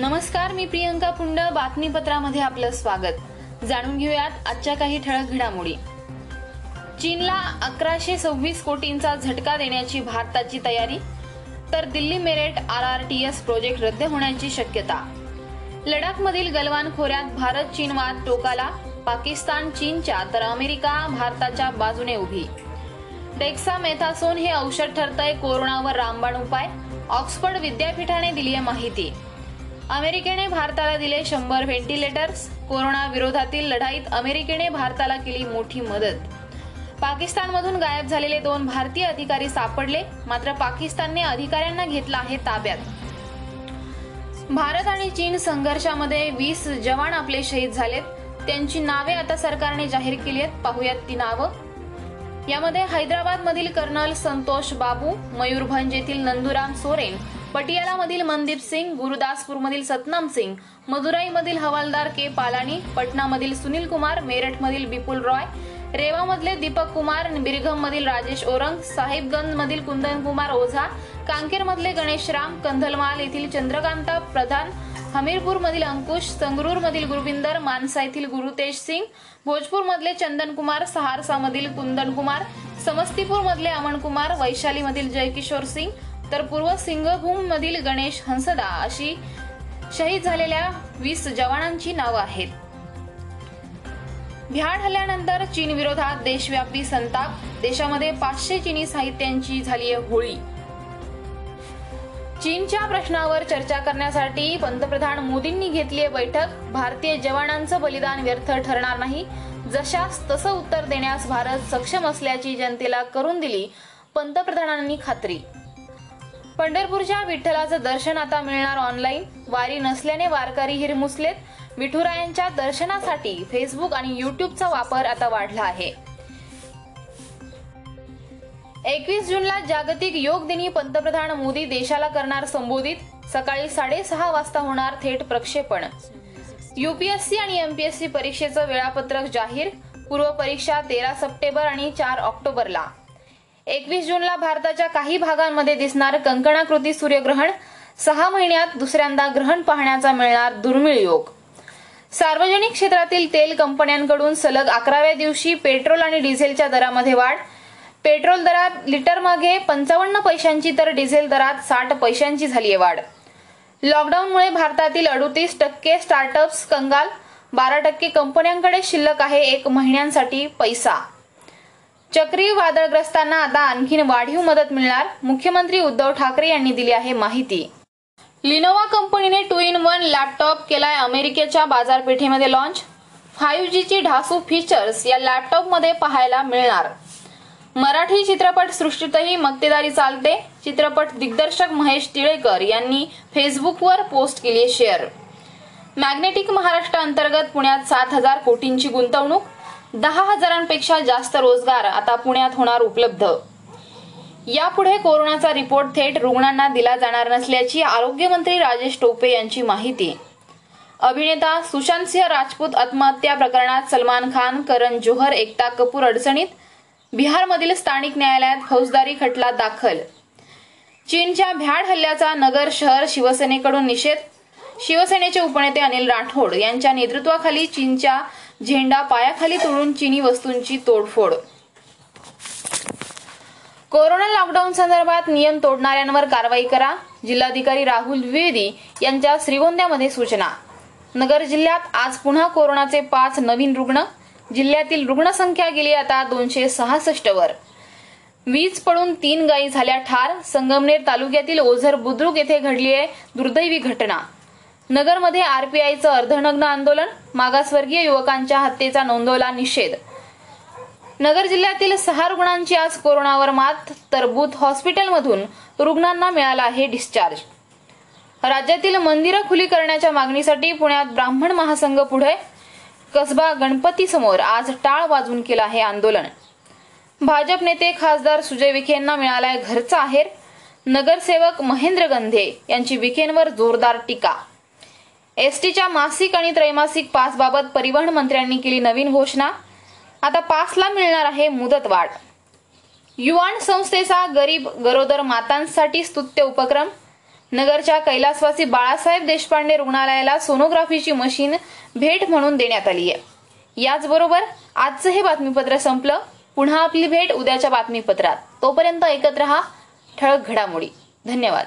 नमस्कार मी प्रियंका पुंड बातमीपत्रामध्ये आपलं स्वागत. जाणून घेऊयात आजच्या काही ठळक घडामोडी. चीनला अकराशे सव्वीस कोटींचा झटका देण्याची भारताची तयारी तर Delhi Meerut R R T S project रद्द होण्याची शक्यता. लडाखमधील गलवान खोऱ्यात भारत चीन वाद टोकाला पाकिस्तान चीनच्या तर अमेरिका भारताच्या बाजूने उभी. डेक्सा मेथासोन हे औषध ठरतंय कोरोनावर रामबाण उपाय ऑक्सफर्ड विद्यापीठाने दिली आहे माहिती. अमेरिकेने भारताला दिले शंभर व्हेंटिलेटर्स. कोरोना विरोधातील लढाईत अमेरिकेने भारताला केली मोठी मदत. पाकिस्तानमधून गायब झालेले दोन भारतीय अधिकारी सापडले मात्र पाकिस्तानने अधिकाऱ्यांना घेतला आहे ताब्यात. भारत आणि चीन संघर्षामध्ये वीस जवान आपले शहीद झालेत. त्यांची नावे आता सरकारने जाहीर केली आहेत. पाहूयात ती नावं. यामध्ये हैदराबाद मधील कर्नल संतोष बाबू मयूरभंज येथील नंदुराम सोरेन पटियालामधील मनदीप सिंग गुरुदासपूरमधील सतनाम सिंग मदुराईमधील हवालदार के पालानी पटनामधील सुनील कुमार मेरठमधील बिपुल रॉय रेवामधले दीपक कुमार बिरघममधील राजेश ओरंग साहिबगंजमधील कुंदन कुमार ओझा कांकेरमधले गणेशराम कंधलमाल येथील चंद्रकांता प्रधान हमीरपूरमधील अंकुश संगरूरमधील गुरुविंदर मानसा येथील गुरुतेज सिंग भोजपूरमधले चंदन कुमार सहारसामधील कुंदन कुमार समस्तीपूरमधले अमन कुमार वैशालीमधील जयकिशोर सिंग तर पूर्व सिंगभूम मधील गणेश हंसदा अशी शहीद झालेल्या वीस जवानांची नावं आहेत. भ्याड हल्ल्यानंतर चीन विरोधात देशव्यापी संताप. देशामध्ये पाचशे चीनी साहित्यांची झाली आहे होळी. चीनच्या प्रश्नावर चर्चा करण्यासाठी पंतप्रधान मोदींनी घेतली आहे बैठक. भारतीय जवानांचं बलिदान व्यर्थ ठरणार नाही. जशास तसं उत्तर देण्यास भारत सक्षम असल्याची जनतेला करून दिली पंतप्रधानांनी खात्री. पंढरपूरच्या विठ्ठलाचं दर्शन आता मिळणार ऑनलाईन वारी नसल्याने वारकरी हिरमुसलेत. विठुरायांच्या दर्शनासाठी फेसबुक आणि युट्यूबचा वापर आता वाढला आहे. एकवीस जूनला जागतिक योग दिनी पंतप्रधान मोदी देशाला करणार संबोधित. सकाळी साडेसहा वाजता होणार थेट प्रक्षेपण. युपीएससी आणि एमपीएससी परीक्षेचं वेळापत्रक जाहीर. पूर्व परीक्षा तेरा सप्टेंबर आणि चार ऑक्टोबरला. एकवीस जूनला भारताच्या काही भागांमध्ये दिसणार कंकणाकृती सूर्यग्रहण. सहा महिन्यात दुसऱ्यांदा ग्रहण पाहण्याचा मिळणार दुर्मिळ योग. सार्वजनिक क्षेत्रातील तेल कंपन्यांकडून सलग अकराव्या दिवशी पेट्रोल आणि डिझेलच्या दरामध्ये वाढ. पेट्रोल दरात लिटर मागे पंचावन्न पैशांची तर डिझेल दरात साठ पैशांची झाली आहे वाढ. लॉकडाऊनमुळे भारतातील अडुतीस टक्के स्टार्टअप्स कंगाल बारा टक्के कंपन्यांकडे शिल्लक आहे एक महिन्यांसाठी पैसा. चक्री वादळग्रस्तांना आता आणखीन वाढीव मदत मिळणार मुख्यमंत्री उद्धव ठाकरे यांनी दिली आहे माहिती. लिनोवा कंपनीने टू इन वन लॅपटॉप केलाय अमेरिकेच्या बाजारपेठेमध्ये लॉन्च फाईव्ह जीची ढासू फीचर्स या लॅपटॉपमध्ये पाहायला मिळणार. मराठी चित्रपट सृष्टीतही मक्तेदारी चालते. चित्रपट दिग्दर्शक महेश तिळेकर यांनी फेसबुकवर पोस्ट केली शेअर मॅग्नेटिक महाराष्ट्र अंतर्गत पुण्यात सात हजार कोटींची गुंतवणूक. दहा हजारांपेक्षा जास्त रोजगार आता पुण्यात होणार उपलब्ध. यापुढे कोरोनाचा रिपोर्ट थेट रुग्णांना दिला जाणार नसल्याची आरोग्यमंत्री राजेश टोपे यांची माहिती. अभिनेता सुशांत सिंह राजपूत आत्महत्या प्रकरणात सलमान खान करण जोहर एकता कपूर अडचणीत. बिहारमधील स्थानिक न्यायालयात फौजदारी खटला दाखल. चीनच्या भ्याड हल्ल्याचा नगर शहर शिवसेनेकडून निषेध. शिवसेनेचे उपनेते अनिल राठोड यांच्या नेतृत्वाखाली चीनच्या झेंडा पायाखाली तोडून चिनी वस्तूंची तोडफोड. कोरोना लॉकडाऊन संदर्भात नियम तोडणाऱ्यांवर कारवाई करा. जिल्हाधिकारी राहुल द्विवेदी यांच्या श्रीगोंद्यामध्ये सूचना. नगर जिल्ह्यात आज पुन्हा कोरोनाचे पाच नवीन रुग्ण. जिल्ह्यातील रुग्णसंख्या गेली आता दोनशे सहासष्ट वर. वीज पडून तीन गायी झाल्या ठार. संगमनेर तालुक्यातील ओझर बुद्रुक येथे घडली आहे दुर्दैवी घटना. नगरमध्ये आरपीआयचं अर्धनग्न आंदोलन मागासवर्गीय युवकांच्या हत्येचा नोंदवला निषेध. नगर जिल्ह्यातील सहा रुग्णांची आज कोरोनावर मात तर बुथ हॉस्पिटलमधून रुग्णांना मिळाला आहे डिस्चार्ज. राज्यातील मंदिरं खुली करण्याच्या मागणीसाठी पुण्यात ब्राह्मण महासंघ पुढे कसबा गणपती समोर आज टाळ वाजून केलं आहे आंदोलन. भाजप नेते खासदार सुजय विखेंना मिळालाय घरचा आहेर. नगरसेवक महेंद्र गंधे यांची विखेंवर जोरदार टीका. एसटीच्या मासिक आणि त्रैमासिक पासबाबत परिवहन मंत्र्यांनी केली नवीन घोषणा. आता पासला मिळणार आहे मुदतवाढ. युवान संस्थेचा गरीब गरोदर मातांसाठी स्तुत्य उपक्रम. नगरच्या कैलासवासी बाळासाहेब देशपांडे रुग्णालयाला सोनोग्राफीची मशीन भेट म्हणून देण्यात आली आहे. याचबरोबर आजचं हे बातमीपत्र संपलं. पुन्हा आपली भेट उद्याच्या बातमीपत्रात. तोपर्यंत ऐकत रहा ठळक घडामोडी. धन्यवाद.